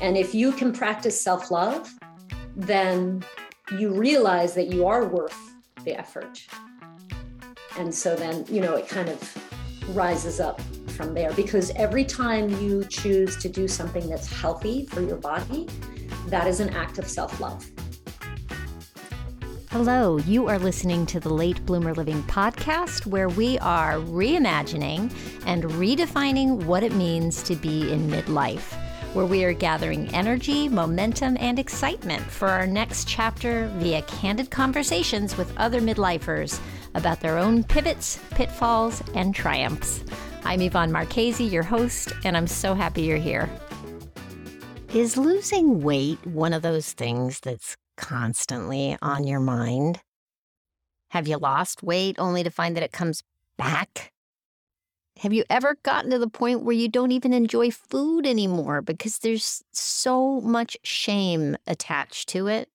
And if you can practice self love, then you realize that you are worth the effort. And so then, you know, it kind of rises up from there because every time you choose to do something that's healthy for your body, that is an act of self love. Hello, you are listening to the Late Bloomer Living podcast, where we are reimagining and redefining what it means to be in midlife where we are gathering energy, momentum, and excitement for our next chapter via candid conversations with other midlifers about their own pivots, pitfalls, and triumphs. I'm Yvonne Marchese, your host, and I'm so happy you're here. Is losing weight one of those things that's constantly on your mind? Have you lost weight only to find that it comes back have you ever gotten to the point where you don't even enjoy food anymore because there's so much shame attached to it?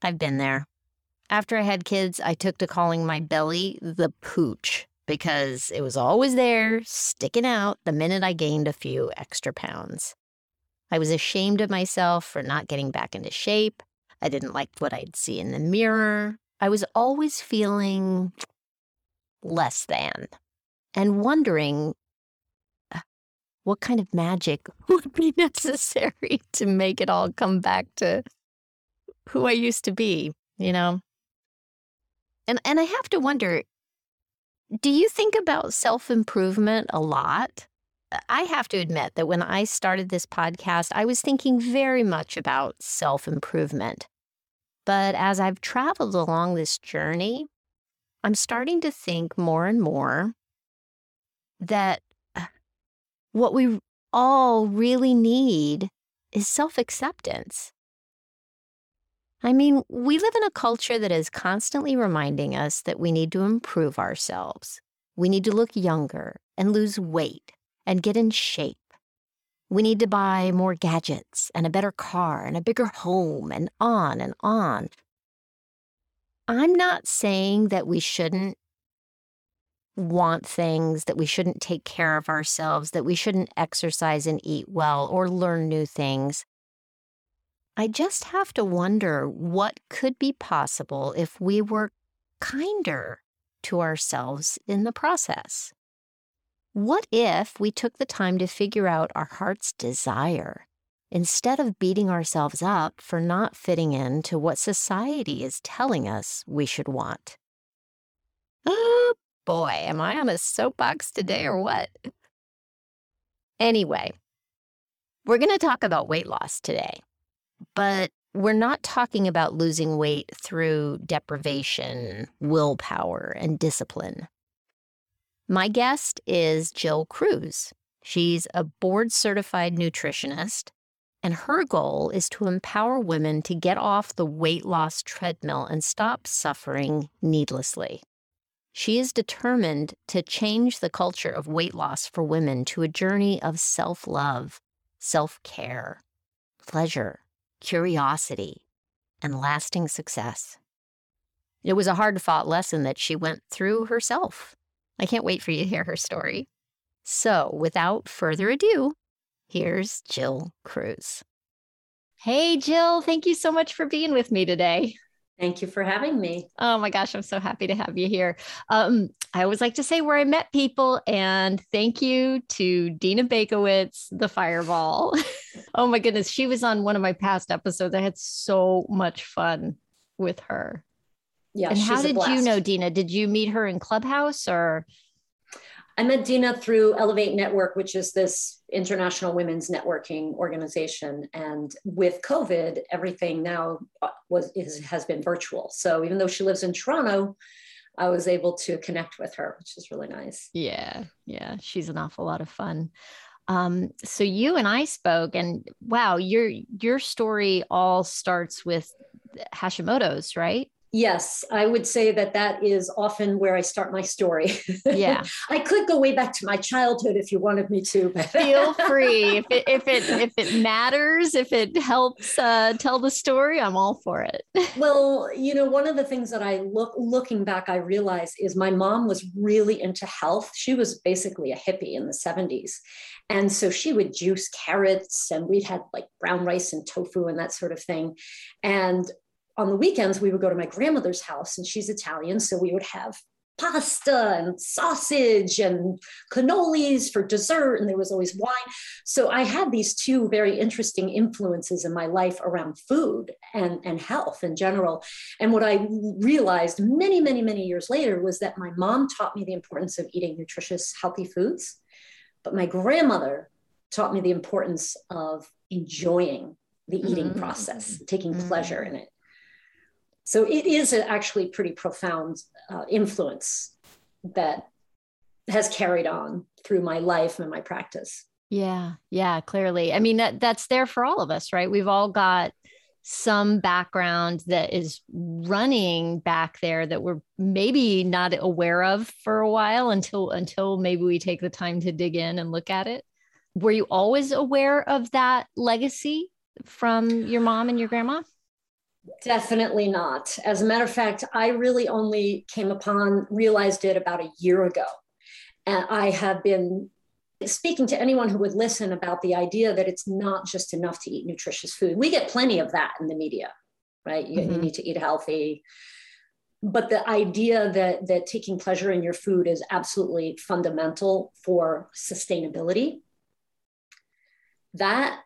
I've been there. After I had kids, I took to calling my belly the pooch because it was always there, sticking out the minute I gained a few extra pounds. I was ashamed of myself for not getting back into shape. I didn't like what I'd see in the mirror. I was always feeling less than and wondering uh, what kind of magic would be necessary to make it all come back to who I used to be, you know? And and I have to wonder do you think about self-improvement a lot? I have to admit that when I started this podcast, I was thinking very much about self-improvement. But as I've traveled along this journey, I'm starting to think more and more that uh, what we all really need is self acceptance. I mean, we live in a culture that is constantly reminding us that we need to improve ourselves. We need to look younger and lose weight and get in shape. We need to buy more gadgets and a better car and a bigger home and on and on. I'm not saying that we shouldn't want things, that we shouldn't take care of ourselves, that we shouldn't exercise and eat well or learn new things. I just have to wonder what could be possible if we were kinder to ourselves in the process. What if we took the time to figure out our heart's desire instead of beating ourselves up for not fitting in to what society is telling us we should want? Oh boy, am I on a soapbox today or what? Anyway, we're going to talk about weight loss today, but we're not talking about losing weight through deprivation, willpower, and discipline. My guest is Jill Cruz. She's a board certified nutritionist, and her goal is to empower women to get off the weight loss treadmill and stop suffering needlessly. She is determined to change the culture of weight loss for women to a journey of self love, self care, pleasure, curiosity, and lasting success. It was a hard fought lesson that she went through herself. I can't wait for you to hear her story. So, without further ado, here's Jill Cruz. Hey, Jill, thank you so much for being with me today. Thank you for having me. Oh my gosh, I'm so happy to have you here. Um, I always like to say where I met people, and thank you to Dina Bakowitz, the Fireball. oh my goodness, she was on one of my past episodes. I had so much fun with her. Yeah. And how did you know Dina? Did you meet her in Clubhouse or? I met Dina through Elevate Network, which is this international women's networking organization. And with COVID, everything now was is, has been virtual. So even though she lives in Toronto, I was able to connect with her, which is really nice. Yeah, yeah, she's an awful lot of fun. Um, so you and I spoke, and wow, your your story all starts with Hashimoto's, right? Yes, I would say that that is often where I start my story. Yeah. I could go way back to my childhood if you wanted me to. But Feel free. If it if it if it matters, if it helps uh, tell the story, I'm all for it. well, you know, one of the things that I look looking back, I realize is my mom was really into health. She was basically a hippie in the 70s. And so she would juice carrots and we'd had like brown rice and tofu and that sort of thing. And on the weekends, we would go to my grandmother's house, and she's Italian. So we would have pasta and sausage and cannolis for dessert, and there was always wine. So I had these two very interesting influences in my life around food and, and health in general. And what I realized many, many, many years later was that my mom taught me the importance of eating nutritious, healthy foods, but my grandmother taught me the importance of enjoying the eating mm-hmm. process, taking mm-hmm. pleasure in it. So it is actually pretty profound uh, influence that has carried on through my life and my practice. Yeah, yeah, clearly. I mean that that's there for all of us, right? We've all got some background that is running back there that we're maybe not aware of for a while until until maybe we take the time to dig in and look at it. Were you always aware of that legacy from your mom and your grandma? Definitely not. As a matter of fact, I really only came upon, realized it about a year ago. And I have been speaking to anyone who would listen about the idea that it's not just enough to eat nutritious food. We get plenty of that in the media, right? You, mm-hmm. you need to eat healthy. But the idea that, that taking pleasure in your food is absolutely fundamental for sustainability, that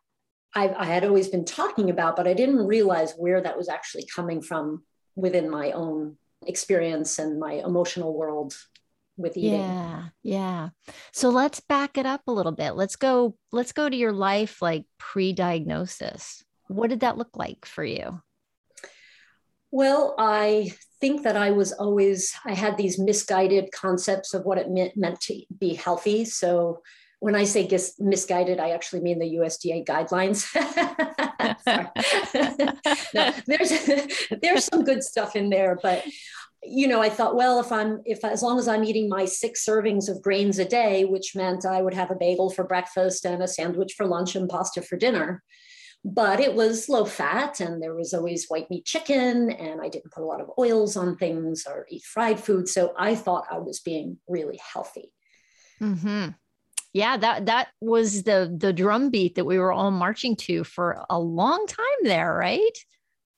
I, I had always been talking about, but I didn't realize where that was actually coming from within my own experience and my emotional world with eating. Yeah. Yeah. So let's back it up a little bit. Let's go let's go to your life like pre-diagnosis. What did that look like for you? Well, I think that I was always I had these misguided concepts of what it meant, meant to be healthy. So when I say misguided, I actually mean the USDA guidelines. no, there's there's some good stuff in there, but you know, I thought, well, if I'm if as long as I'm eating my six servings of grains a day, which meant I would have a bagel for breakfast and a sandwich for lunch and pasta for dinner. But it was low fat, and there was always white meat chicken, and I didn't put a lot of oils on things or eat fried food. So I thought I was being really healthy. Mm-hmm yeah that that was the the drum beat that we were all marching to for a long time there right?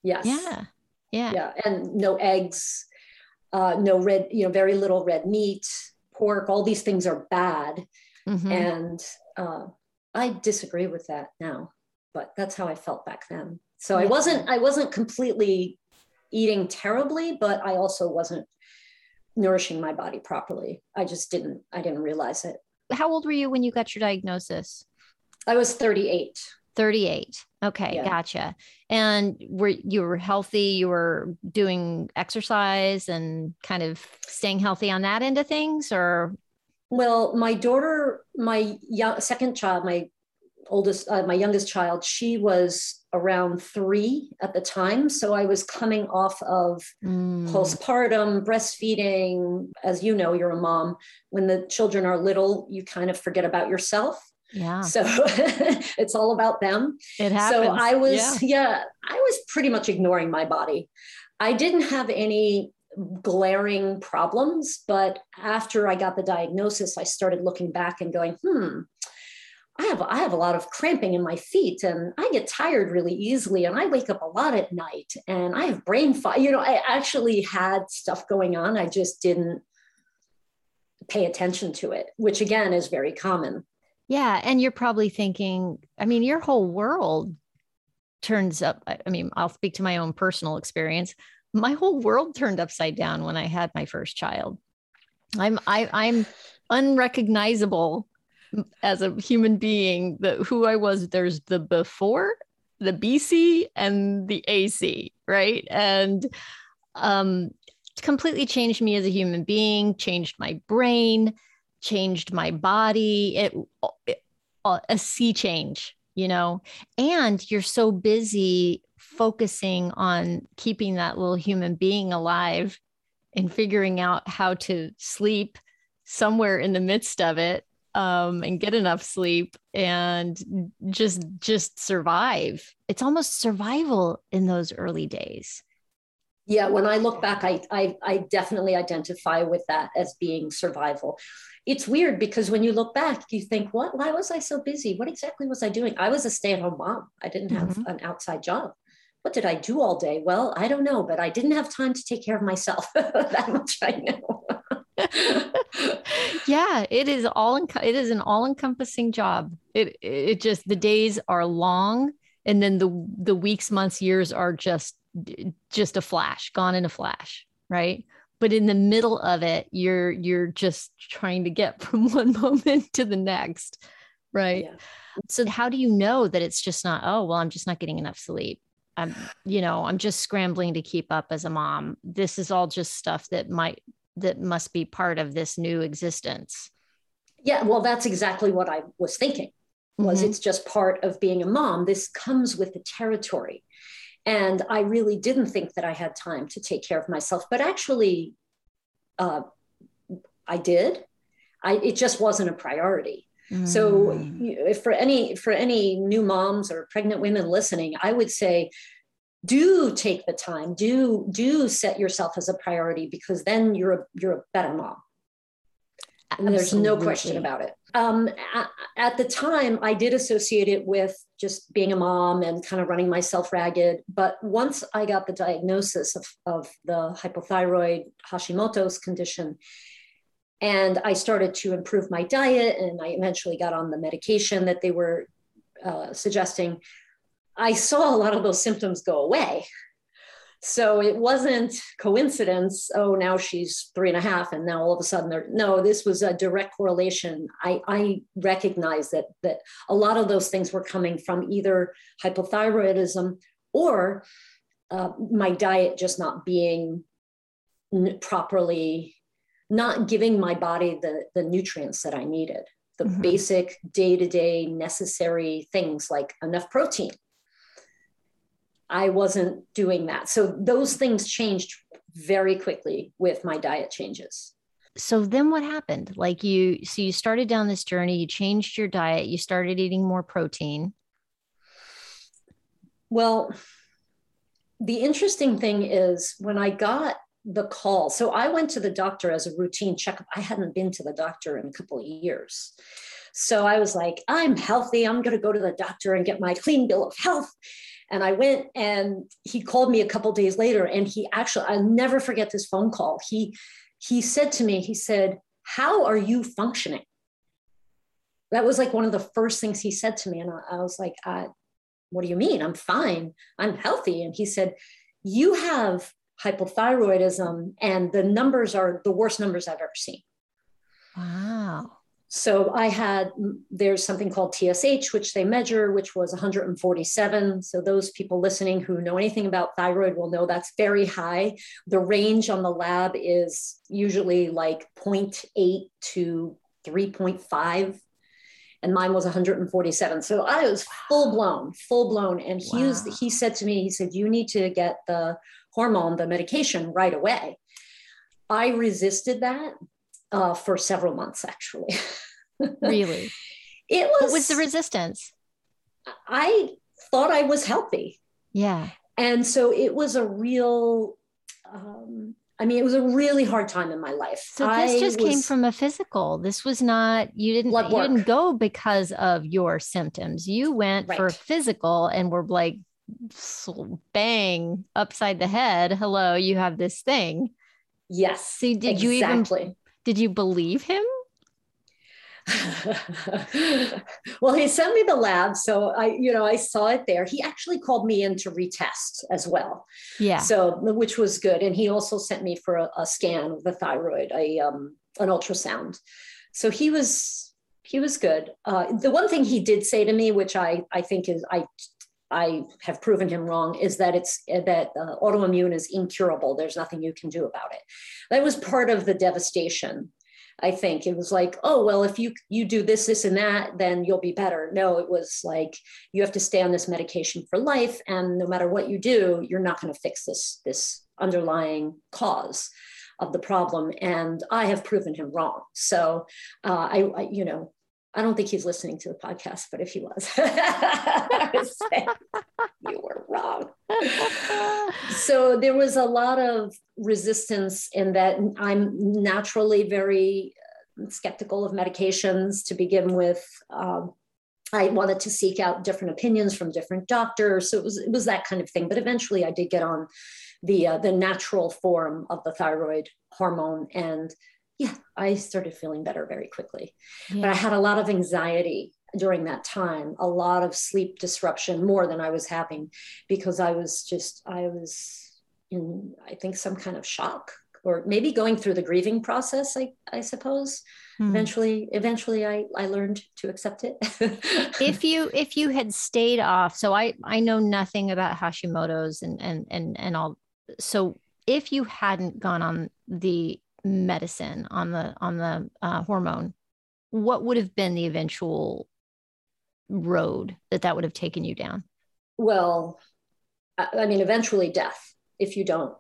Yes. Yeah yeah. Yeah and no eggs uh, no red you know very little red meat pork all these things are bad. Mm-hmm. and uh, i disagree with that now but that's how i felt back then. So yeah. i wasn't i wasn't completely eating terribly but i also wasn't nourishing my body properly. I just didn't i didn't realize it how old were you when you got your diagnosis? I was 38. 38. Okay, yeah. gotcha. And were you were healthy, you were doing exercise and kind of staying healthy on that end of things or well, my daughter, my young, second child, my oldest, uh, my youngest child, she was around three at the time. So I was coming off of mm. postpartum, breastfeeding. As you know, you're a mom. When the children are little, you kind of forget about yourself. Yeah. So it's all about them. It happens. So I was, yeah. yeah, I was pretty much ignoring my body. I didn't have any glaring problems, but after I got the diagnosis, I started looking back and going, hmm, I have I have a lot of cramping in my feet and I get tired really easily and I wake up a lot at night and I have brain fog. You know, I actually had stuff going on. I just didn't pay attention to it, which again is very common. Yeah. And you're probably thinking, I mean, your whole world turns up. I mean, I'll speak to my own personal experience. My whole world turned upside down when I had my first child. I'm I, I'm unrecognizable as a human being the who I was there's the before the BC and the AC right? And um completely changed me as a human being changed my brain changed my body. It, it a sea change you know? And you're so busy focusing on keeping that little human being alive and figuring out how to sleep somewhere in the midst of it um, and get enough sleep and just just survive. It's almost survival in those early days. Yeah, when I look back, I, I, I definitely identify with that as being survival. It's weird because when you look back, you think, what? Why was I so busy? What exactly was I doing? I was a stay-at-home mom. I didn't have mm-hmm. an outside job. What did I do all day? Well, I don't know, but I didn't have time to take care of myself. that much I know. yeah, it is all. it is an all-encompassing job. It it just the days are long, and then the the weeks, months, years are just just a flash, gone in a flash, right? But in the middle of it, you're you're just trying to get from one moment to the next, right? Yeah. So how do you know that it's just not, oh, well, I'm just not getting enough sleep. I'm, you know, I'm just scrambling to keep up as a mom. This is all just stuff that might that must be part of this new existence. Yeah, well, that's exactly what I was thinking. Was mm-hmm. it's just part of being a mom. This comes with the territory. And I really didn't think that I had time to take care of myself, but actually, uh, I did. I, it just wasn't a priority. Mm. So, for any for any new moms or pregnant women listening, I would say, do take the time. Do do set yourself as a priority because then you're a you're a better mom. And there's no question about it. Um, at, at, the time, I did associate it with just being a mom and kind of running myself ragged. But once I got the diagnosis of, of the hypothyroid Hashimoto's condition, and I started to improve my diet, and I eventually got on the medication that they were uh, suggesting, I saw a lot of those symptoms go away. So it wasn't coincidence. Oh, now she's three and a half, and now all of a sudden they're no. This was a direct correlation. I, I recognize that that a lot of those things were coming from either hypothyroidism or uh, my diet just not being n- properly, not giving my body the the nutrients that I needed, the mm-hmm. basic day to day necessary things like enough protein I wasn't doing that. So those things changed very quickly with my diet changes. So then what happened? Like you, so you started down this journey, you changed your diet, you started eating more protein. Well, the interesting thing is when I got the call, so I went to the doctor as a routine checkup. I hadn't been to the doctor in a couple of years. So I was like, I'm healthy. I'm going to go to the doctor and get my clean bill of health. And I went and he called me a couple days later and he actually, I'll never forget this phone call. He he said to me, he said, How are you functioning? That was like one of the first things he said to me. And I, I was like, uh, What do you mean? I'm fine. I'm healthy. And he said, You have hypothyroidism, and the numbers are the worst numbers I've ever seen. Wow. So I had, mm, there's something called TSH, which they measure, which was 147. So those people listening who know anything about thyroid will know that's very high. The range on the lab is usually like 0.8 to 3.5 and mine was 147 so i was full blown full blown and he wow. was he said to me he said you need to get the hormone the medication right away i resisted that uh, for several months actually really? It was. What was the resistance? I thought I was healthy. Yeah. And so it was a real, um, I mean, it was a really hard time in my life. So this I just came from a physical. This was not you didn't you didn't go because of your symptoms. You went right. for physical and were like bang upside the head. Hello, you have this thing. Yes. See, did exactly. you even did you believe him? well, he sent me the lab. So I, you know, I saw it there. He actually called me in to retest as well. Yeah. So, which was good. And he also sent me for a, a scan of the thyroid, a, um, an ultrasound. So he was, he was good. Uh, the one thing he did say to me, which I, I think is, I, I have proven him wrong is that it's that uh, autoimmune is incurable. There's nothing you can do about it. That was part of the devastation I think it was like, oh well, if you you do this, this, and that, then you'll be better. No, it was like you have to stay on this medication for life, and no matter what you do, you're not going to fix this this underlying cause of the problem. And I have proven him wrong. So uh, I, I, you know, I don't think he's listening to the podcast, but if he was, you were wrong. so there was a lot of resistance in that I'm naturally very uh, skeptical of medications to begin with. Um, I wanted to seek out different opinions from different doctors. So it was, it was that kind of thing. But eventually I did get on the, uh, the natural form of the thyroid hormone and yeah, I started feeling better very quickly. Yeah. But I had a lot of anxiety during that time, a lot of sleep disruption, more than I was having, because I was just, I was in, I think, some kind of shock or maybe going through the grieving process, I, I suppose. Hmm. Eventually, eventually I, I learned to accept it. if you if you had stayed off, so I I know nothing about Hashimoto's and and and and all so if you hadn't gone on the medicine on the on the uh, hormone what would have been the eventual road that that would have taken you down? Well i mean eventually death if you don't.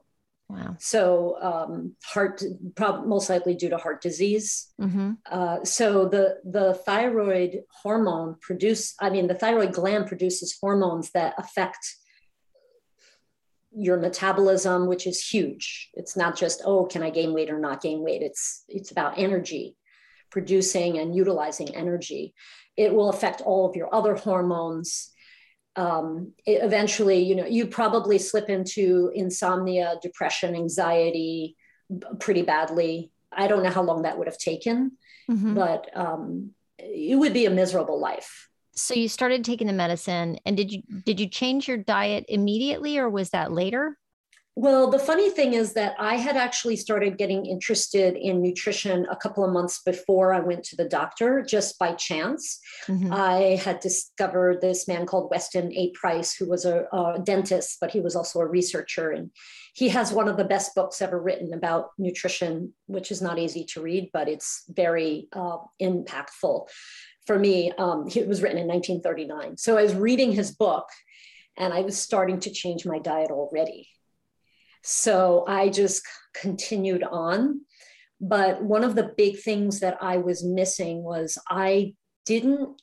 Wow. So um, heart prob- most likely due to heart disease. Mm-hmm. uh, so the the thyroid hormone produce i mean the thyroid gland produces hormones that affect your metabolism, which is huge. It's not just, oh, can I gain weight or not gain weight? It's it's about energy, producing and utilizing energy. It will affect all of your other hormones. Um, eventually, you know, you probably slip into insomnia, depression, anxiety pretty badly. I don't know how long that would have taken, mm-hmm. but um, it would be a miserable life so you started taking the medicine and did you did you change your diet immediately or was that later? Well the funny thing is that i had actually started getting interested in nutrition a couple of months before i went to the doctor just by chance. Mm-hmm. i had discovered this man called weston a. Price who was a, a dentist but he was also a researcher and he has one of the best books ever written about nutrition which is not easy to read but it's very uh, impactful for me, um, it was written in 1939. So I was reading his book and I was starting to change my diet already. So I just continued on. But one of the big things that I was missing was I didn't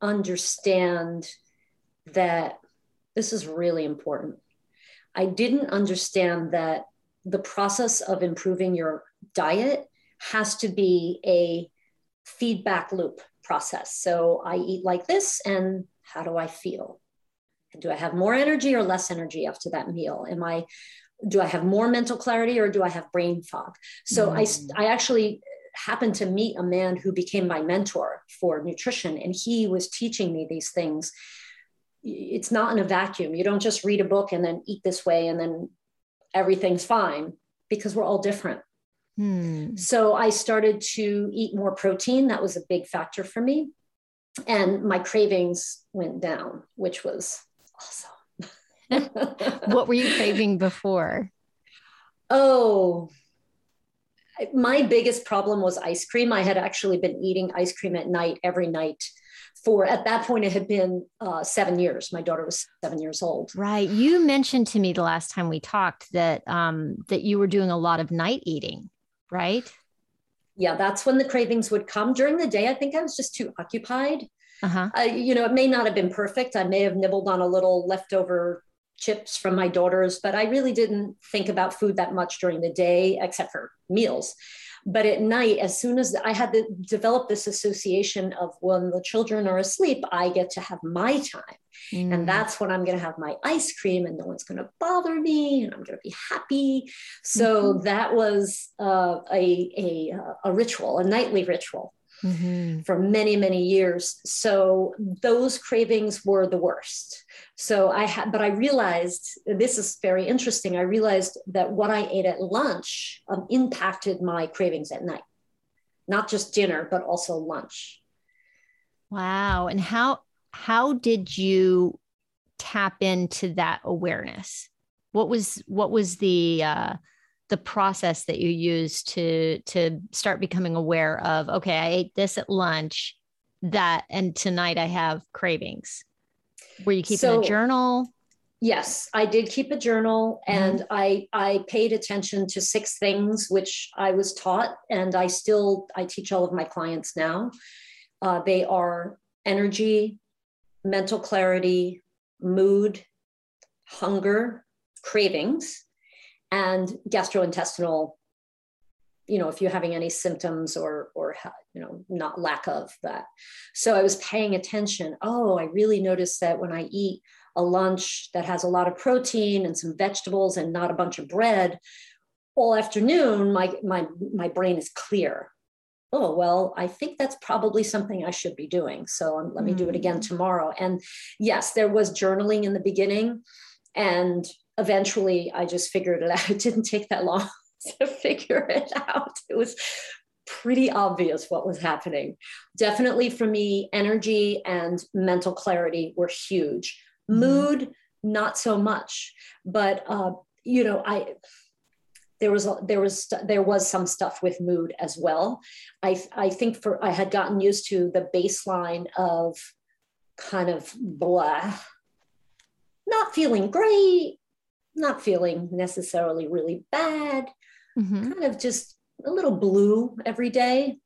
understand that this is really important. I didn't understand that the process of improving your diet has to be a feedback loop process. So I eat like this, and how do I feel? Do I have more energy or less energy after that meal? Am I do I have more mental clarity or do I have brain fog? So mm. I I actually happened to meet a man who became my mentor for nutrition, and he was teaching me these things. It's not in a vacuum. You don't just read a book and then eat this way and then everything's fine because we're all different. Hmm. So I started to eat more protein. That was a big factor for me. And my cravings went down, which was awesome. what were you craving before? Oh, my biggest problem was ice cream. I had actually been eating ice cream at night every night for at that point it had been uh, seven years my daughter was seven years old right you mentioned to me the last time we talked that um, that you were doing a lot of night eating right? Yeah, that's when the cravings would come. During the day, I think I was just too occupied. Uh-huh. Uh, you know, it may not have been perfect. I may have nibbled on a little leftover chips from my daughters, but I really didn't think about food that much during the day, except for meals. But at night, as soon as I had to develop this association of when the children are asleep, I get to have my time. Mm. And that's when I'm going to have my ice cream and no one's going to bother me and I'm going to be happy. So mm-hmm. that was uh, a, a, a ritual, a nightly ritual. Mm-hmm. for many many years so those cravings were the worst so i had but i realized this is very interesting i realized that what i ate at lunch um, impacted my cravings at night not just dinner but also lunch wow and how how did you tap into that awareness what was what was the uh the process that you used to to start becoming aware of okay i ate this at lunch that and tonight i have cravings were you keeping so, a journal yes i did keep a journal mm-hmm. and mm-hmm. i i paid attention to six things which i was taught and i still i teach all of my clients now uh, they are energy mental clarity mood hunger cravings and gastrointestinal you know if you're having any symptoms or or you know not lack of that. So i was paying attention. Oh i really noticed that when i eat a lunch that has a lot of protein and some vegetables and not a bunch of bread all afternoon my my my brain is clear oh well i think that's probably something i should be doing so um, let me do it again mm. tomorrow and yes there was journaling in the beginning and eventually I just figured it out. It didn't take that long to figure it out. It was pretty obvious what was happening. Definitely for me, energy and mental clarity were huge. Mm-hmm. Mood, not so much. But uh, you know, I there was there was there was some stuff with mood as well. I I think for I had gotten used to the baseline of kind of blah, not feeling great, not feeling necessarily really bad, mm-hmm. kind of just a little blue every day.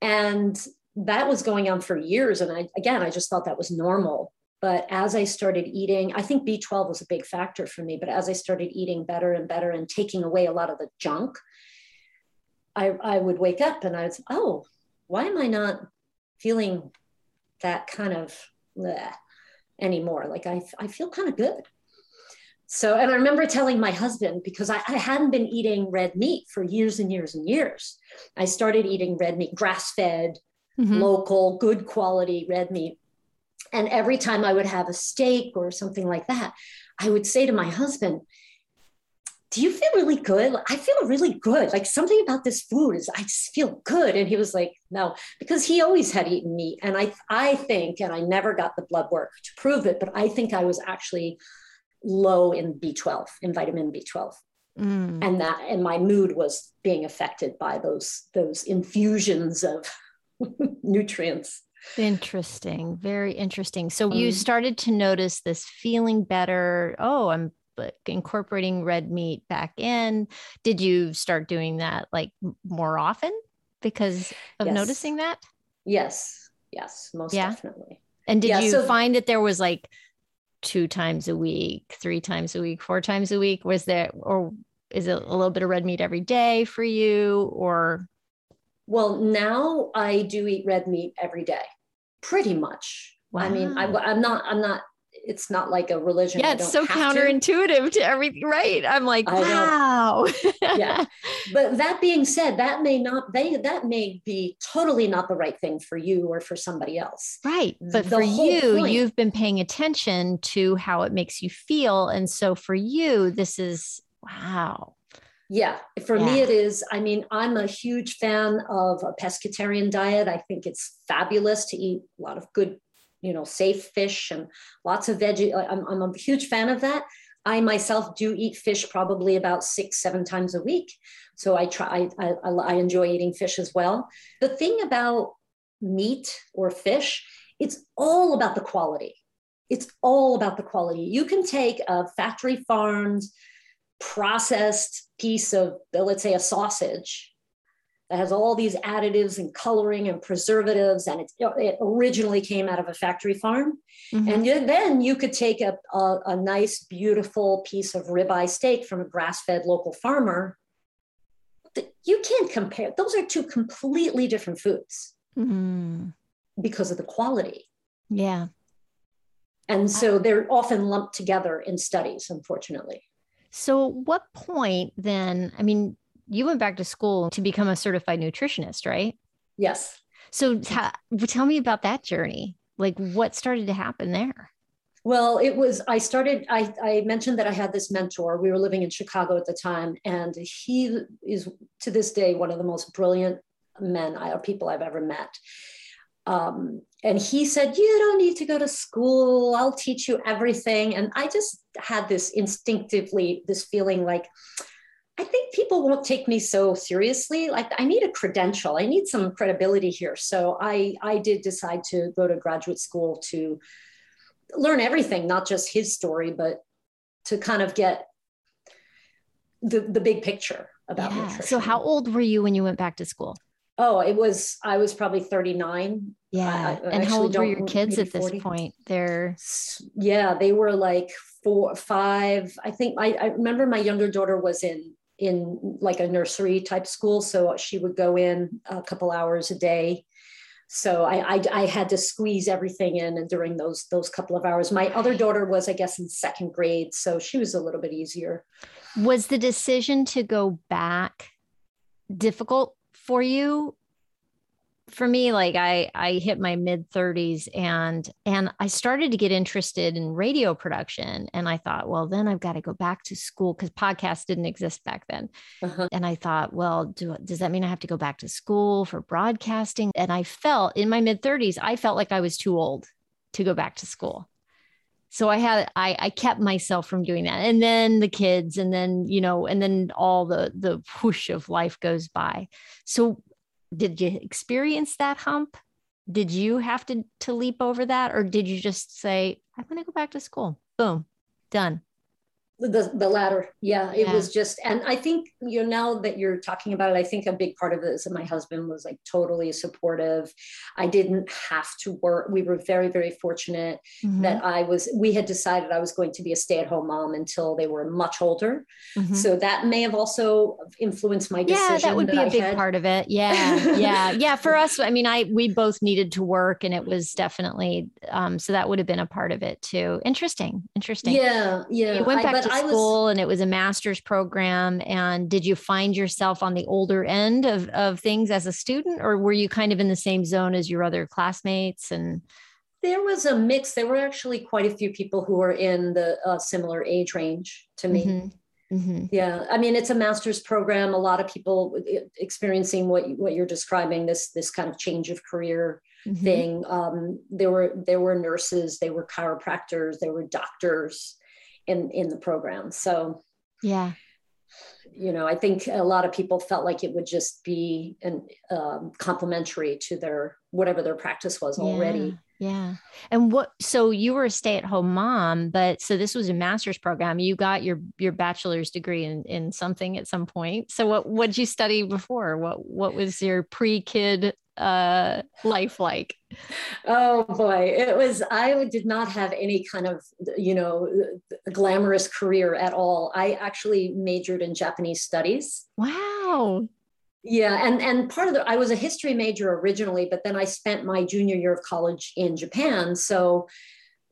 And that was going on for years. And I, again, I just thought that was normal. But as I started eating, I think B12 was a big factor for me. But as I started eating better and better and taking away a lot of the junk, I, I would wake up and I was, oh, why am I not feeling that kind of bleh anymore? Like I, I feel kind of good. So, and I remember telling my husband because I, I, hadn't been eating red meat for years and years and years. I started eating red meat, grass fed, mm-hmm. local, good quality red meat. And every time I would have a steak or something like that, I would say to my husband, do you feel really good? I feel really good. Like something about this food is I just feel good. And he was like, no, because he always had eaten meat. And I I think, and I never got the blood work to prove it, but I think I was actually low in B12, in vitamin B12. Mm. And that and my mood was being affected by those those infusions of nutrients. Interesting. Very interesting. So you mm-hmm. started to notice this feeling better. Oh, I'm incorporating red meat back in. Did you start doing that like more often because of yes. noticing that? Yes. Yes, most yeah. definitely. And did yeah, you so, find that there was like two times a week, three times a week, four times a week? Was there, or is it a little bit of red meat every day for you? Or? Well, now I do eat red meat every day, pretty much. Wow. I mean, I, I'm not, I'm not it's not like a religion. Yeah, it's so counterintuitive to. to. everything, right? I'm like, wow. yeah. But that being said, that may not they that may be totally not the right thing for you or for somebody else. Right. But the for you, point, you've been paying attention to how it makes you feel. And so for you, this is wow. Yeah, for yeah. me it is. I mean, I'm a huge fan of a pescatarian diet. I think it's fabulous to eat a lot of good you know, safe fish and lots of veggie. I'm, I'm a huge fan of that. I myself do eat fish probably about six, seven times a week. So I try, I, I, I enjoy eating fish as well. The thing about meat or fish, it's all about the quality. It's all about the quality. You can take a factory farmed, processed piece of, let's say, a sausage, that has all these additives and coloring and preservatives, and it, it originally came out of a factory farm. Mm-hmm. And then you could take a, a, a nice, beautiful piece of ribeye steak from a grass fed local farmer. You can't compare, those are two completely different foods mm-hmm. because of the quality. Yeah. And so they're often lumped together in studies, unfortunately. So, what point then? I mean, you went back to school to become a certified nutritionist, right? Yes. So tell me about that journey. Like what started to happen there? Well, it was, I started, I, I mentioned that I had this mentor. We were living in Chicago at the time, and he is to this day one of the most brilliant men or people I've ever met. Um, and he said, You don't need to go to school. I'll teach you everything. And I just had this instinctively, this feeling like, I think people won't take me so seriously. Like I need a credential. I need some credibility here. So I I did decide to go to graduate school to learn everything, not just his story, but to kind of get the the big picture about yeah. nutrition. So how old were you when you went back to school? Oh, it was I was probably 39. Yeah. I, I and how old were your kids at this 40. point? They're yeah, they were like four, five. I think I, I remember my younger daughter was in in like a nursery type school. So she would go in a couple hours a day. So I, I, I had to squeeze everything in and during those those couple of hours. My other daughter was, I guess, in second grade, so she was a little bit easier. Was the decision to go back difficult for you for me like i i hit my mid 30s and and i started to get interested in radio production. And i thought well then i've got to go back to school because podcasts didn't exist back then. Uh-huh. and i thought well do, does that mean i have to go back to school for broadcasting? And i felt in my mid 30s i felt like i was too old to go back to school so i had I, I kept myself from doing that. And then the kids and then you know and then all the the push of life goes by. So did you experience that hump? Did you have to to leap over that or did you just say i'm going to go back to school. Boom done the, the latter. Yeah, yeah, it was just and i think you know now that you're talking about it i think a big part of it is that my husband was like totally supportive. I didn't have to work. We were very very fortunate mm-hmm. that i was we had decided i was going to be a stay-at-home mom until they were much older. Mm-hmm. so that may have also influenced my decision yeah that would be a big had. part of it. Yeah yeah. Yeah for us i mean i we both needed to work and it was definitely um so that would have been a part of it too. Interesting interesting. Yeah yeah. You went back I, to school was, and it was a master's program. And did you find yourself on the older end of, of things as a student, or were you kind of in the same zone as your other classmates? And there was a mix. There were actually quite a few people who were in the uh, similar age range to me. Mm-hmm. Mm-hmm. Yeah, I mean it's a master's program. A lot of people experiencing what what you're describing this this kind of change of career mm-hmm. thing. Um, there were there were nurses, they were chiropractors, there were doctors, in in the program. So yeah. you know i think a lot of people felt like it would just be an um, complementary to their whatever their practice was already. Yeah, yeah. And what so you were a stay-at-home mom but so this was a master's program. You got your your bachelor's degree in in something at some point. So what what did you study before? What what was your pre-kid uh, life like? Oh boy, it was. I did not have any kind of, you know, glamorous career at all. I actually majored in Japanese studies. Wow. Yeah, and and part of the I was a history major originally, but then I spent my junior year of college in Japan. So,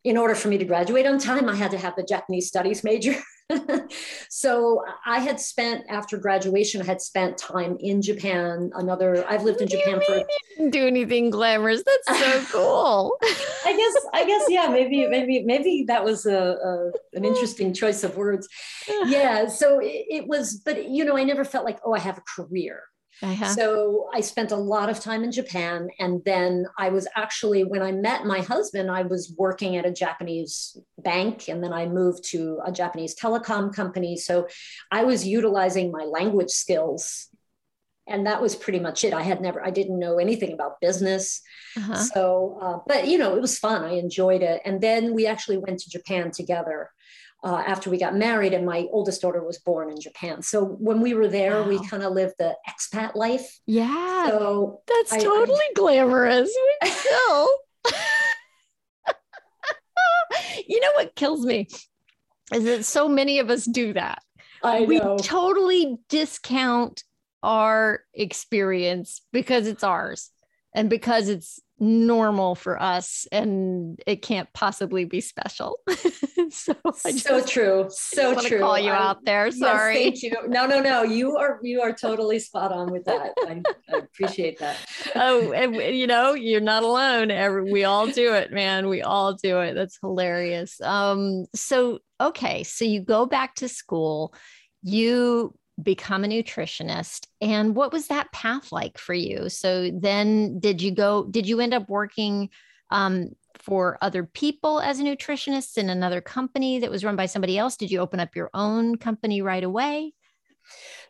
in order for me to graduate on time, I had to have the Japanese studies major. so I had spent after graduation, I had spent time in Japan. Another, I've lived in Japan for. Didn't do anything glamorous. That's so cool. I guess, I guess, yeah. Maybe, maybe, maybe that was a, a an interesting choice of words. Yeah. So it, it was, but you know, I never felt like, oh, I have a career. Uh-huh. So I spent a lot of time in Japan. And then I was actually, when I met my husband, I was working at a Japanese bank. And then I moved to a Japanese telecom company. So I was utilizing my language skills. And that was pretty much it. I had never, I didn't know anything about business. Uh-huh. So, uh, but you know, it was fun. I enjoyed it. And then we actually went to Japan together uh, after we got married, and my oldest daughter was born in Japan. So when we were there, wow. we kind of lived the expat life. Yeah. So that's I, totally I, glamorous. Still. you know what kills me is that so many of us do that. I know. We totally discount our experience because it's ours and because it's normal for us and it can't possibly be special. so so true. So true. Call you I'm, out there. Sorry. Yes, thank you. No, no, no. You are you are totally spot on with that. I, I appreciate that. oh, and you know, you're not alone. Every, we all do it, man. We all do it. That's hilarious. Um, so okay, so you go back to school. You become a nutritionist and what was that path like for you? So then did you go did you end up working um, for other people as a nutritionist in another company that was run by somebody else? Did you open up your own company right away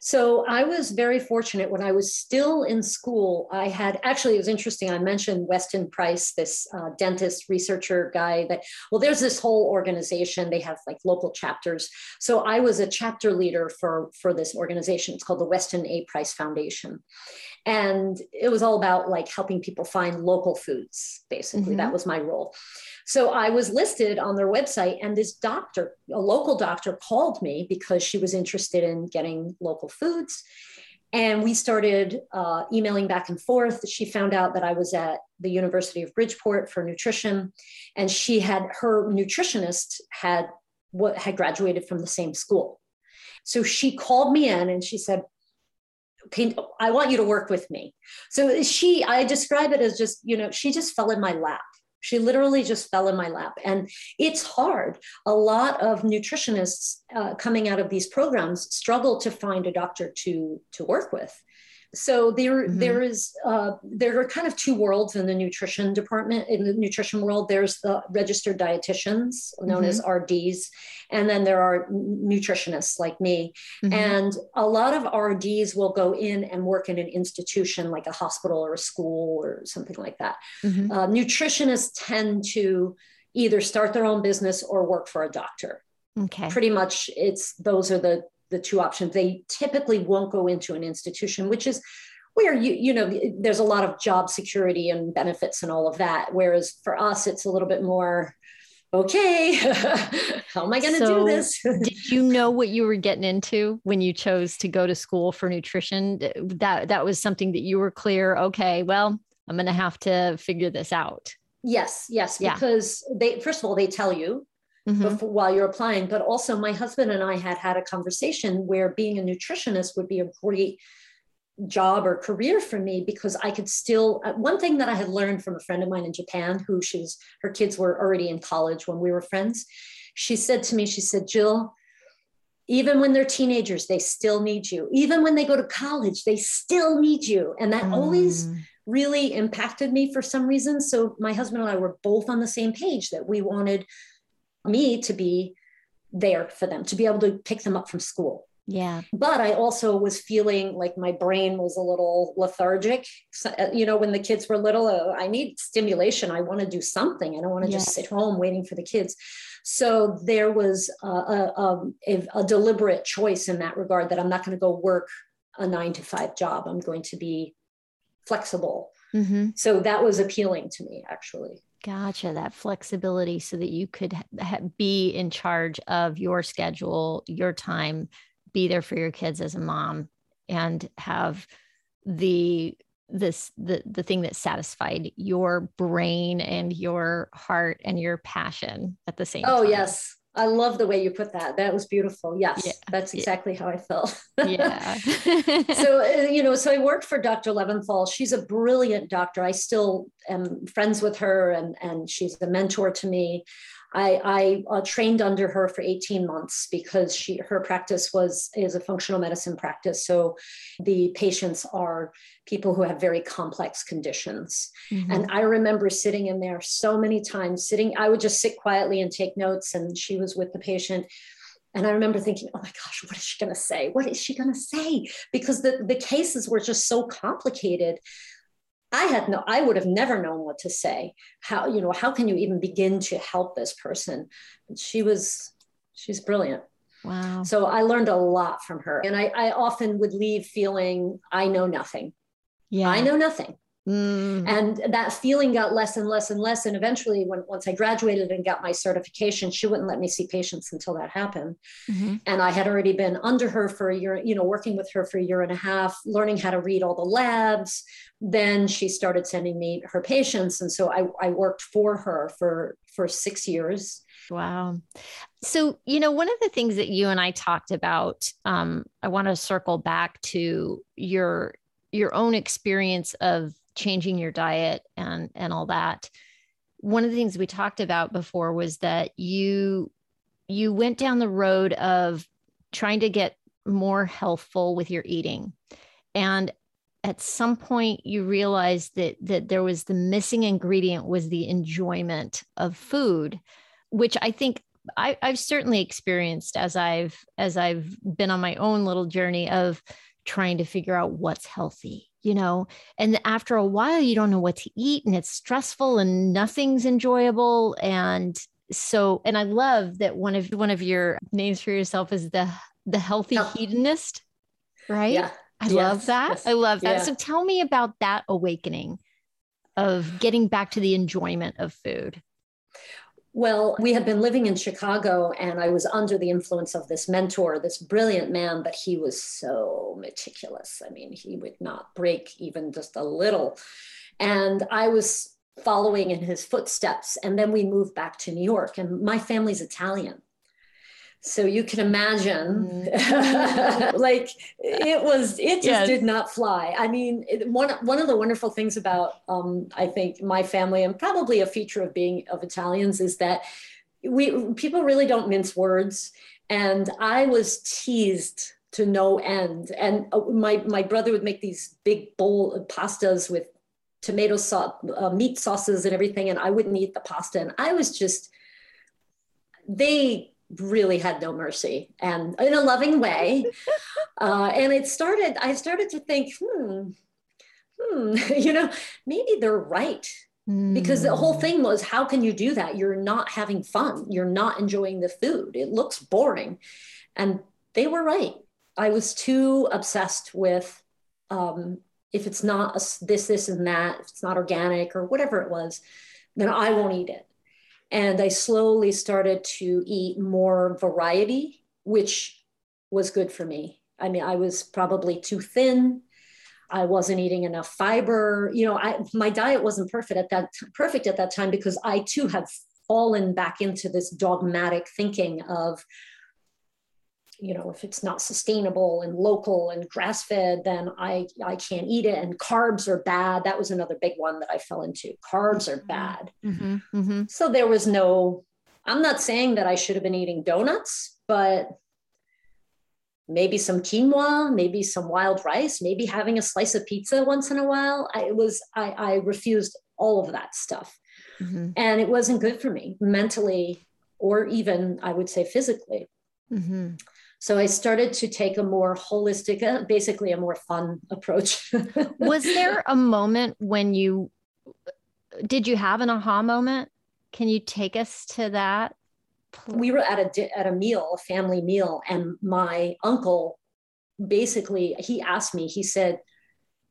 So I was very fortunate when I was still in school. I had actually, it was interesting. I mentioned Weston Price, this uh, dentist researcher guy that, well, there's this whole organization. They have like local chapters. So I was a chapter leader for, for this organization. It's called the Weston A. Price Foundation. And it was all about like helping people find local foods, basically. Mm-hmm. That was my role. So I was listed on their website, and this doctor, a local doctor, called me because she was interested in getting local foods. And we started uh, emailing back and forth. She found out that I was at the University of Bridgeport for nutrition, and she had her nutritionist had what had graduated from the same school. So she called me in and she said, okay, I want you to work with me. So she, I describe it as just, you know, she just fell in my lap. She literally just fell in my lap. And it's hard. A lot of nutritionists uh, coming out of these programs struggle to find a doctor to, to work with so there mm-hmm. there is uh, there are kind of two worlds in the nutrition department in the nutrition world there's the registered dietitians known mm-hmm. as rds and then there are nutritionists like me mm-hmm. and a lot of rds will go in and work in an institution like a hospital or a school or something like that mm-hmm. uh, nutritionists tend to either start their own business or work for a doctor okay pretty much it's those are the the two options. They typically won't go into an institution, which is where you you know there's a lot of job security and benefits and all of that. Whereas for us, it's a little bit more okay how am i going to so do this did you know what you were getting into when you chose to go to school for nutrition that that was something that you were clear okay well i'm going to have to figure this out yes yes yeah. because they first of all they tell you mm-hmm. before, while you're applying. But also, my husband and I had had a conversation where being a nutritionist would be a great job or career for me because I could still uh, one thing that I had learned from a friend of mine in Japan who she's her kids were already in college when we were friends. She said to me, she said, Jill, even when they're teenagers, they still need you. Even when they go to college, they still need you. And that mm. always really impacted me for some reason. So my husband and I were both on the same page that we wanted me to be there for them, to be able to pick them up from school. Yeah. But I also was feeling like my brain was a little lethargic. So, uh, you know, when the kids were little, uh, I need stimulation. I want to do something. I don't want to yes. just sit home waiting for the kids. So there was a, a, a, a deliberate choice in that regard that I'm not going to go work a nine to five job. I'm going to be flexible. Mm-hmm. So that was appealing to me, actually. Gotcha. That flexibility so that you could ha- be in charge of your schedule, your time, be there for your kids as a mom and have the this the the thing that satisfied your brain and your heart and your passion at the same oh time. yes I love the way you put that. That was beautiful. Yes, yeah. that's exactly yeah. how I felt. yeah. so, uh, you know, so I worked for Dr. Leventhal. She's a brilliant doctor. I still am friends with her and, and she's a mentor to me. I, I uh, trained under her for 18 months because she her practice was is a functional medicine practice. So the patients are people who have very complex conditions. Mm-hmm. And I remember sitting in there so many times, sitting, I would just sit quietly and take notes, and she was with the patient. And I remember thinking, oh my gosh, what is she going to say? What is she going to say? Because the, the cases were just so complicated I had no, I would have never known what to say. How, you know, how can you even begin to help this person? she was, she's brilliant. Wow. So I learned a lot from her. And I, I often would leave feeling I know nothing. Yeah. I know nothing. Mm. And that feeling got less and less and less. And eventually, when once I graduated and got my certification, she wouldn't let me see patients until that happened. Mm-hmm. And I had already been under her for a year, you know, working with her for a year and a half, learning how to read all the labs. Then she started sending me her patients. And so I, I worked for her for for six years. Wow. So, you know, one of the things that you and I talked about, um, I want to circle back to your your own experience of changing your diet and and all that. One of the things we talked about before was that you you went down the road of trying to get more healthful with your eating. And at some point you realized that that there was the missing ingredient was the enjoyment of food which i think I, I've certainly experienced as I've as I've been on my own little journey of trying to figure out what's healthy you know and after a while you don't know what to eat and it's stressful and nothing's enjoyable and so and i love that one of one of your names for yourself is the the healthy hedonist right? Yeah. I yes, love that. Yes. i love that. Yeah. so tell me about that awakening of getting back to the enjoyment of food well, we had been living in Chicago, and I was under the influence of this mentor, this brilliant man, but he was so meticulous. I mean, he would not break even just a little. And I was following in his footsteps. And then we moved back to New York, and my family's Italian. So you can imagine, mm. like it was, it just yes. did not fly. I mean, it, one one of the wonderful things about, um, I think, my family, and probably a feature of being of Italians, is that we people really don't mince words. And I was teased to no end. And uh, my my brother would make these big bowl of pastas with tomato sauce, uh, meat sauces, and everything, and I wouldn't eat the pasta. And I was just they really had no mercy and in a loving way. Uh, and it started, I started to think, hmm, hmm, you know, maybe they're right. Because the whole thing was, how can you do that? You're not having fun. You're not enjoying the food. It looks boring. And they were right. I was too obsessed with um, if it's not a, this, this, and that, if it's not organic or whatever it was, then I won't eat it. And I slowly started to eat more variety, which was good for me. I mean, I was probably too thin. I wasn't eating enough fiber. You know, I, my diet wasn't perfect at that perfect at that time because I too had fallen back into this dogmatic thinking of you know if it's not sustainable and local and grass fed then i i can't eat it and carbs are bad that was another big one that i fell into carbs are mm-hmm. bad mm-hmm, mm-hmm. so there was no i'm not saying that i should have been eating donuts but maybe some quinoa maybe some wild rice maybe having a slice of pizza once in a while i was i i refused all of that stuff mm-hmm. and it wasn't good for me mentally or even i would say physically Mm-hmm. So I started to take a more holistic, uh, basically a more fun approach. was there a moment when you did you have an aha moment? Can you take us to that? We were at a at a meal, a family meal, and my uncle basically he asked me. He said,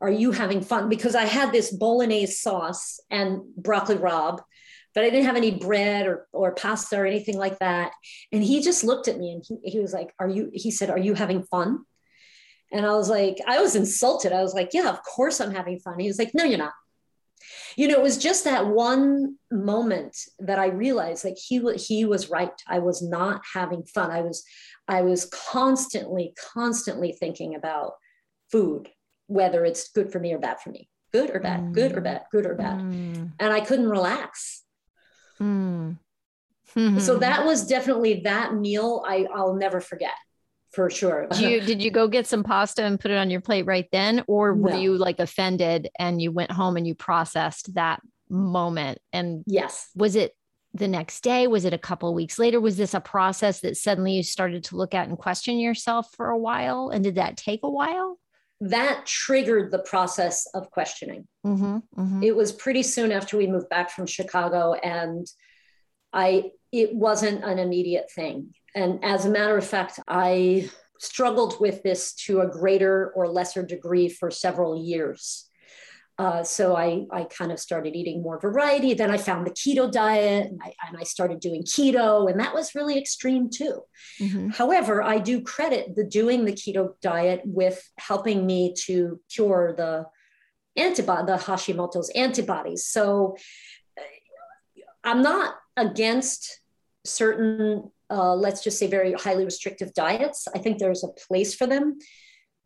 "Are you having fun?" Because I had this bolognese sauce and broccoli rabe but I didn't have any bread or, or pasta or anything like that. And he just looked at me and he, he was like, Are you, he said, Are you having fun? And I was like, I was insulted. I was like, Yeah, of course I'm having fun. He was like, No, you're not. You know, it was just that one moment that I realized like he he was right. I was not having fun. I was I was constantly, constantly thinking about food, whether it's good for me or bad for me good or bad, mm. good or bad, good or bad. Mm. And I couldn't relax. Mm. so that was definitely that meal I, I'll never forget for sure. did you, did you go get some pasta and put it on your plate right then? Or were no. you like offended and you went home and you processed that moment? And yes. Was it the next day? Was it a couple of weeks later? Was this a process that suddenly you started to look at and question yourself for a while? And did that take a while? That triggered the process of questioning. Mm-hmm, mm-hmm. It was pretty soon after we moved back from Chicago, and I it wasn't an immediate thing. And as a matter of fact, I struggled with this to a greater or lesser degree for several years. Uh, so I, I kind of started eating more variety. Then I found the keto diet and I, and I started doing keto, and that was really extreme too. Mm-hmm. However, I do credit the doing the keto diet with helping me to cure the antibody, the Hashimoto's antibodies. So uh, I'm not against certain, uh, let's just say, very highly restrictive diets. I think there's a place for them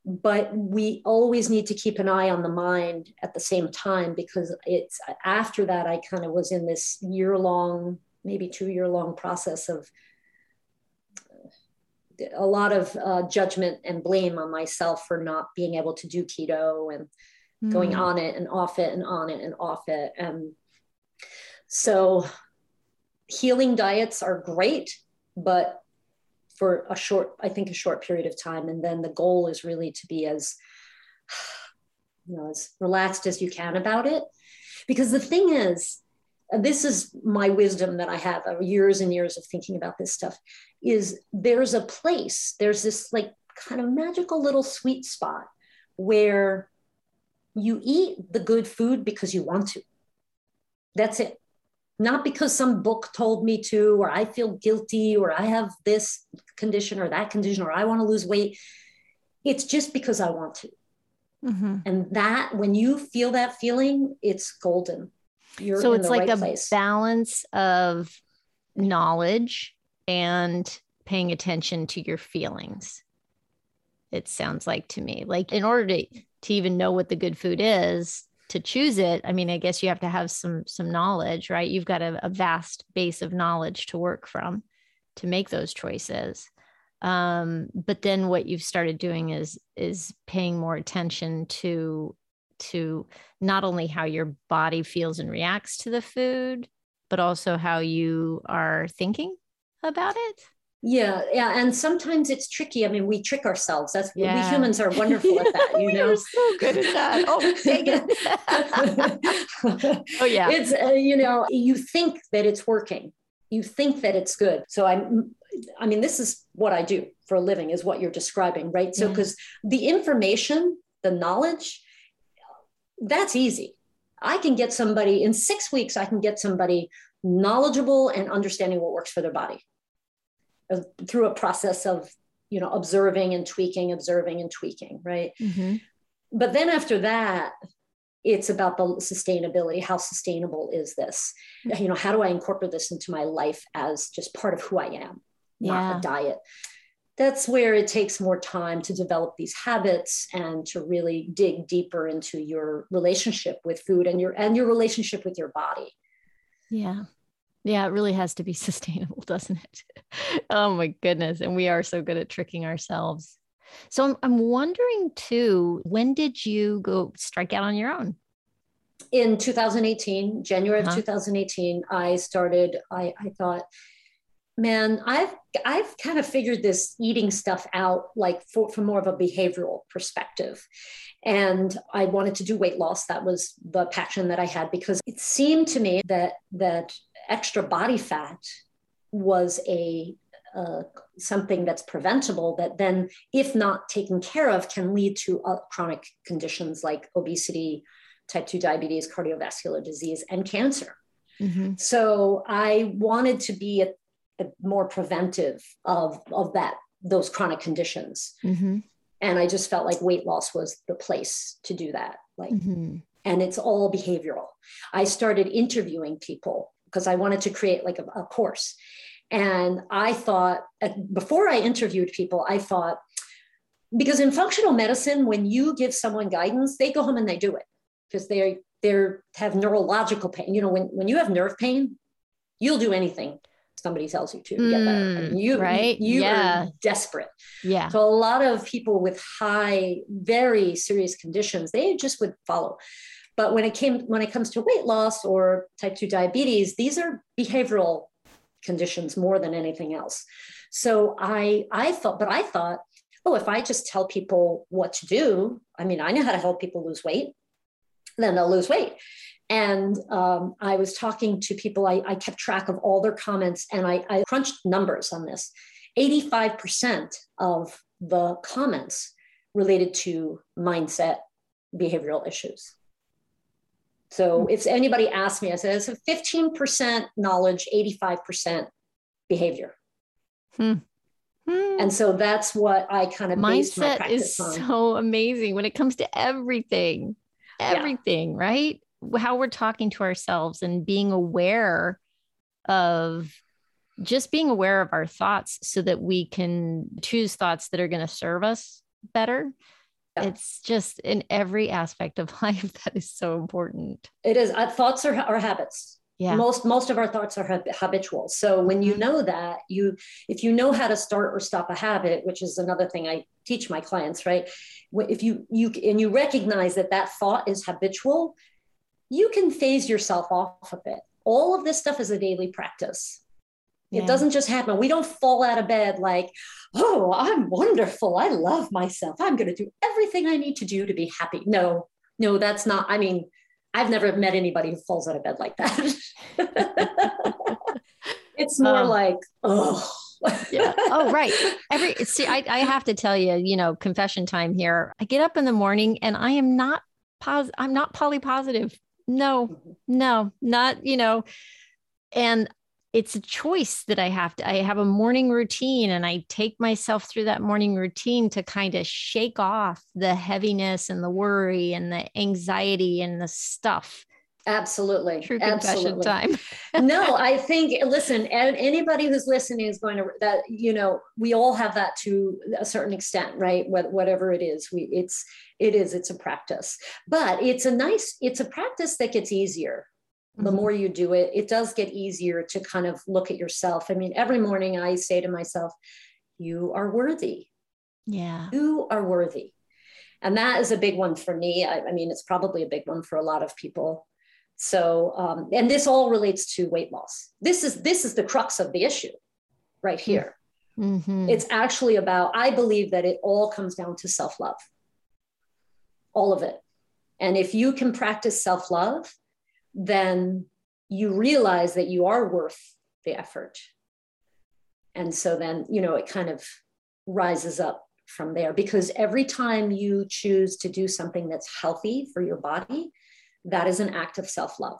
but we always need to keep an eye on the mind at the same time because it's after that i kind of was in this year long maybe two year long process of a lot of uh, judgment and blame on myself for not being able to do keto and mm. going on it and off it and on it and off it and so healing diets are great but for a short, I think a short period of time. And then the goal is really to be as, you know, as relaxed as you can about it. Because the thing is, this is my wisdom that I have years and years of thinking about this stuff, is there's a place, there's this like kind of magical little sweet spot where you eat the good food because you want to. That's it not because some book told me to, or I feel guilty, or I have this condition or that condition, or I want to lose weight. It's just because I want to. Mm-hmm. And that, when you feel that feeling, it's golden. You're so it's like right a place. balance of knowledge and paying attention to your feelings. It sounds like to me, like in order to, to even know what the good food is, to choose it i mean i guess you have to have some some knowledge right? You've got a, a vast base of knowledge to work from to make those choices. Um, but then what you've started doing is is paying more attention to to not only how your body feels and reacts to the food but also how you are thinking about it yeah, yeah, and sometimes it's tricky. I mean, we trick ourselves. That's yeah. we humans are wonderful at that. You know, so good at that. Oh, dang it! oh yeah, it's uh, you know, you think that it's working. You think that it's good. So I'm. I mean, this is what I do for a living. Is what you're describing, right? So because yeah. the information, the knowledge, that's easy. I can get somebody in six weeks. I can get somebody knowledgeable and understanding what works for their body through a process of you know observing and tweaking observing and tweaking right? Mm-hmm. but then after that it's about the sustainability how sustainable is this? Mm-hmm. you know how do i incorporate this into my life as just part of who i am not a diet? That's where it takes more time to develop these habits and to really dig deeper into your relationship with food and your and your relationship with your body. Yeah yeah, it really has to be sustainable, doesn't it? oh my goodness. And we are so good at tricking ourselves. So I'm, I'm wondering too, when did you go strike out on your own? In 2018, January uh-huh. of 2018, I started, I, I thought, man, I've I've kind of figured this eating stuff out like for, from more of a behavioral perspective. And I wanted to do weight loss. That was the passion that I had because it seemed to me that that extra body fat was a uh, something that's preventable that then if not taken care of can lead to uh, chronic conditions like obesity type 2 diabetes cardiovascular disease and cancer mm-hmm. so i wanted to be a, a more preventive of, of that those chronic conditions mm-hmm. and i just felt like weight loss was the place to do that like mm-hmm. and it's all behavioral i started interviewing people because I wanted to create like a, a course. And I thought, before I interviewed people, I thought, because in functional medicine, when you give someone guidance, they go home and they do it because they they have neurological pain. You know, when, when you have nerve pain, you'll do anything somebody tells you to, to get better. And mm, you, right? You, you yeah. are desperate. Yeah. So a lot of people with high, very serious conditions, they just would follow. But when it came when it comes to weight loss or type 2 diabetes, these are behavioral conditions more than anything else. So I I thought, but I thought, oh, if I just tell people what to do, I mean, I know how to help people lose weight, then they'll lose weight. And um, I was talking to people, I, I, kept track of all their comments and I, I crunched numbers on this. 85% of the comments related to mindset behavioral issues. So hmm. if anybody asks me, I say it's a 15% knowledge, 85% behavior. Hmm. Hmm. And so that's what I kind of mindset is on. so amazing when it comes to everything, everything, yeah. right? How we're talking to ourselves and being aware of just being aware of our thoughts so that we can choose thoughts that are going to serve us better. It's just in every aspect of life that is so important. It is. Uh, thoughts are, are habits. Yeah. Most most of our thoughts are hab- habitual. So when you mm-hmm. know that you if you know how to start or stop a habit which is another thing i teach my clients right? If you you and you recognize that that thought is habitual you can phase yourself off of it. All of this stuff is a daily practice Yeah. It doesn't just happen. We don't fall out of bed like, oh, I'm wonderful. I love myself. I'm going to do everything I need to do to be happy. No, no, that's not. I mean, I've never met anybody who falls out of bed like that. it's more um, like, oh. yeah. Oh, right. Every see, I, I have to tell you, you know, confession time here. I get up in the morning and I am not pos I'm not poly positive. No, mm-hmm. no, not, you know, and it's a choice that I have to, I have a morning routine and I take myself through that morning routine to kind of shake off the heaviness and the worry and the anxiety and the stuff. Absolutely. True confession Absolutely. time. no, I think, listen, anybody who's listening is going to, that, you know, we all have that to a certain extent, right? Whatever it is, we, it's, it is, it's a practice, but it's a nice, it's a practice that gets easier the mm-hmm. more you do it, it does get easier to kind of look at yourself. I mean, every morning I say to myself, you are worthy. Yeah. You are worthy. And that is a big one for me. I, I mean, it's probably a big one for a lot of people. So, um, and this all relates to weight loss. This is this is the crux of the issue, right here. Mm-hmm. It's actually about. I believe that it all comes down to self love. All of it. And if you can practice self love, then you realize that you are worth the effort. And so then, you know, it kind of rises up from there because every time you choose to do something that's healthy for your body, that is an act of self love.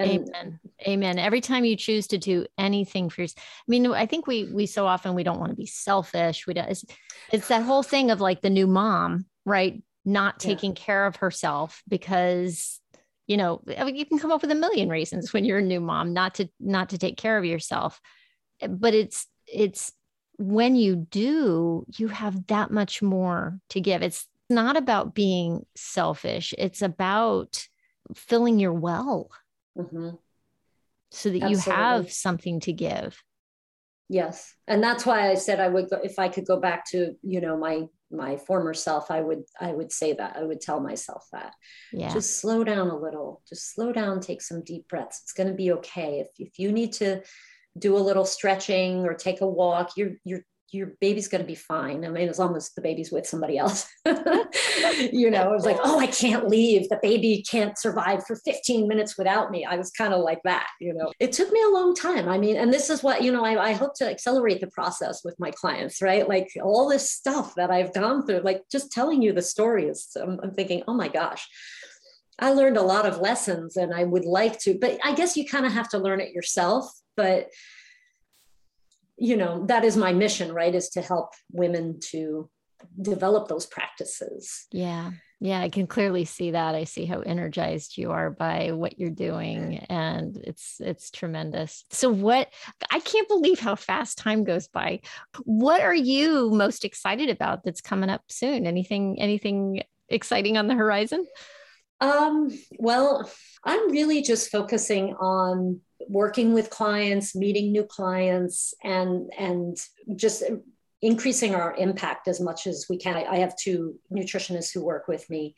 Amen. Amen. Every time you choose to do anything for yourself, I mean, I think we we so often we don't want to be selfish. We don't. It's, it's that whole thing of like the new mom, right? Not taking yeah. care of herself because you know you can come up with a million reasons when you're a new mom not to not to take care of yourself. But it's it's when you do you have that much more to give. It's not about being selfish. It's about filling your well mm-hmm. so that Absolutely. you have something to give. Yes. And that's why i said i would go if i could go back to you know my my former self i would i would say that. I would tell myself that. Yeah. just slow down a little. Just slow down take some deep breaths. It's going to be okay. If, if you need to do a little stretching or take a walk you're you're your baby's going to be fine. I mean, as long as the baby's with somebody else, you know, it was like, oh, I can't leave. The baby can't survive for 15 minutes without me. I was kind of like that, you know. It took me a long time. I mean, and this is what, you know, I, I hope to accelerate the process with my clients, right? Like all this stuff that I've gone through, like just telling you the stories, I'm, I'm thinking, oh my gosh. I learned a lot of lessons and I would like to, but I guess you kind of have to learn it yourself. But you know that is my mission right is to help women to develop those practices. Yeah. Yeah i can clearly see that. I see how energized you are by what you're doing and it's it's tremendous. So what i can't believe how fast time goes by. What are you most excited about that's coming up soon? Anything anything exciting on the horizon? Um well i'm really just focusing on working with clients, meeting new clients, and and just increasing our impact as much as we can. I, I have two nutritionists who work with me,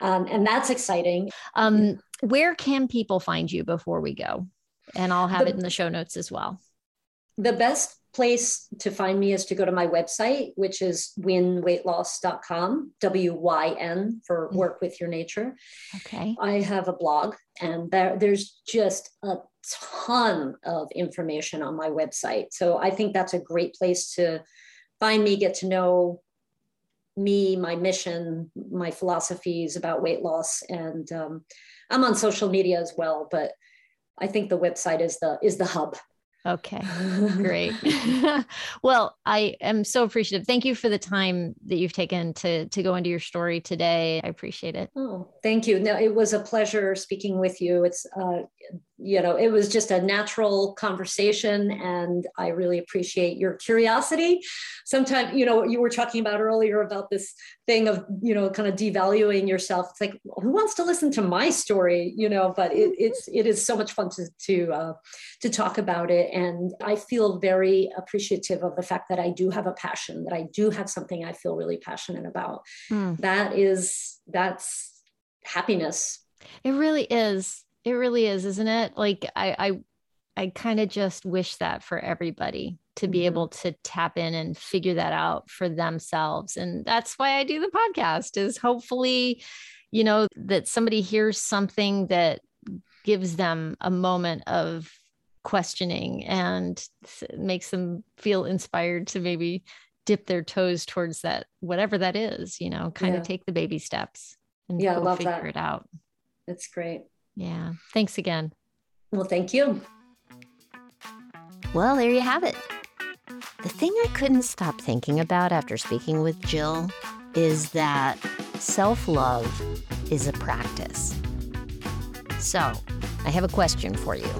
um, and that's exciting. Um, where can people find you before we go? And I'll have the, it in the show notes as well. The best place to find me is to go to my website, which is wynweightloss.com, W Y N for mm. work with your nature. Okay. I have a blog, and there, there's just a ton of information on my website. So I think that's a great place to find me, get to know me, my mission, my philosophies about weight loss, and um, I'm on social media as well. But I think the website is the is the hub. Okay, great. well, I am so appreciative. Thank you for the time that you've taken to to go into your story today. I appreciate it. Oh, thank you. No, it was a pleasure speaking with you. It's uh, you know, it was just a natural conversation, and I really appreciate your curiosity. Sometimes, you know, you were talking about earlier about this thing of you know, kind of devaluing yourself. It's like, who wants to listen to my story? You know, but it, it's it is so much fun to to uh, to talk about it, and I feel very appreciative of the fact that I do have a passion, that I do have something I feel really passionate about. Mm. That is that's happiness. It really is it really is, isn't it? Like I, I I kind of just wish that for everybody to be mm-hmm. able to tap in and figure that out for themselves. And that's why I do the podcast is hopefully, you know, that somebody hears something that gives them a moment of questioning and makes them feel inspired to maybe dip their toes towards that whatever that is you know kind yeah. of take the baby steps and yeah, love figure that. it out that's great yeah. Thanks again. Well thank you. Well there you have it. The thing i couldn't stop thinking about after speaking with jill is that self-love is a practice. So i have a question for you.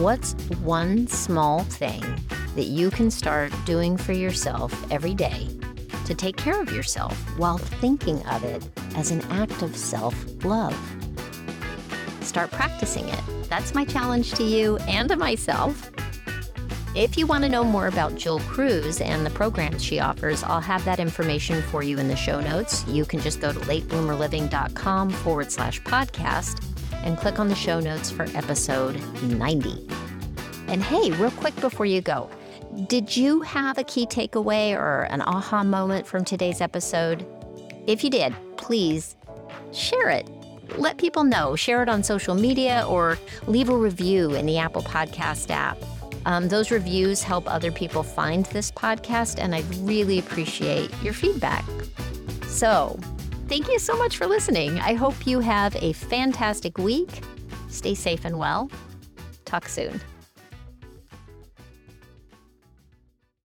What's one small thing that you can start doing for yourself every day to take care of yourself while thinking of it as an act of self love? Start practicing it. That's my challenge to you and to myself. If you want to know more about Jill Cruz and the programs she offers, I'll have that information for you in the show notes. You can just go to latebloomerliving.com forward slash podcast and click on the show notes for episode 90. And hey, real quick before you go, did you have a key takeaway or an aha moment from today's episode? If you did, please share it. Let people know. Share it on social media or leave a review in the Apple Podcast app. Um, those reviews help other people find this podcast, and I'd really appreciate your feedback. So, Thank you so much for listening. I hope you have a fantastic week. Stay safe and well. Talk soon.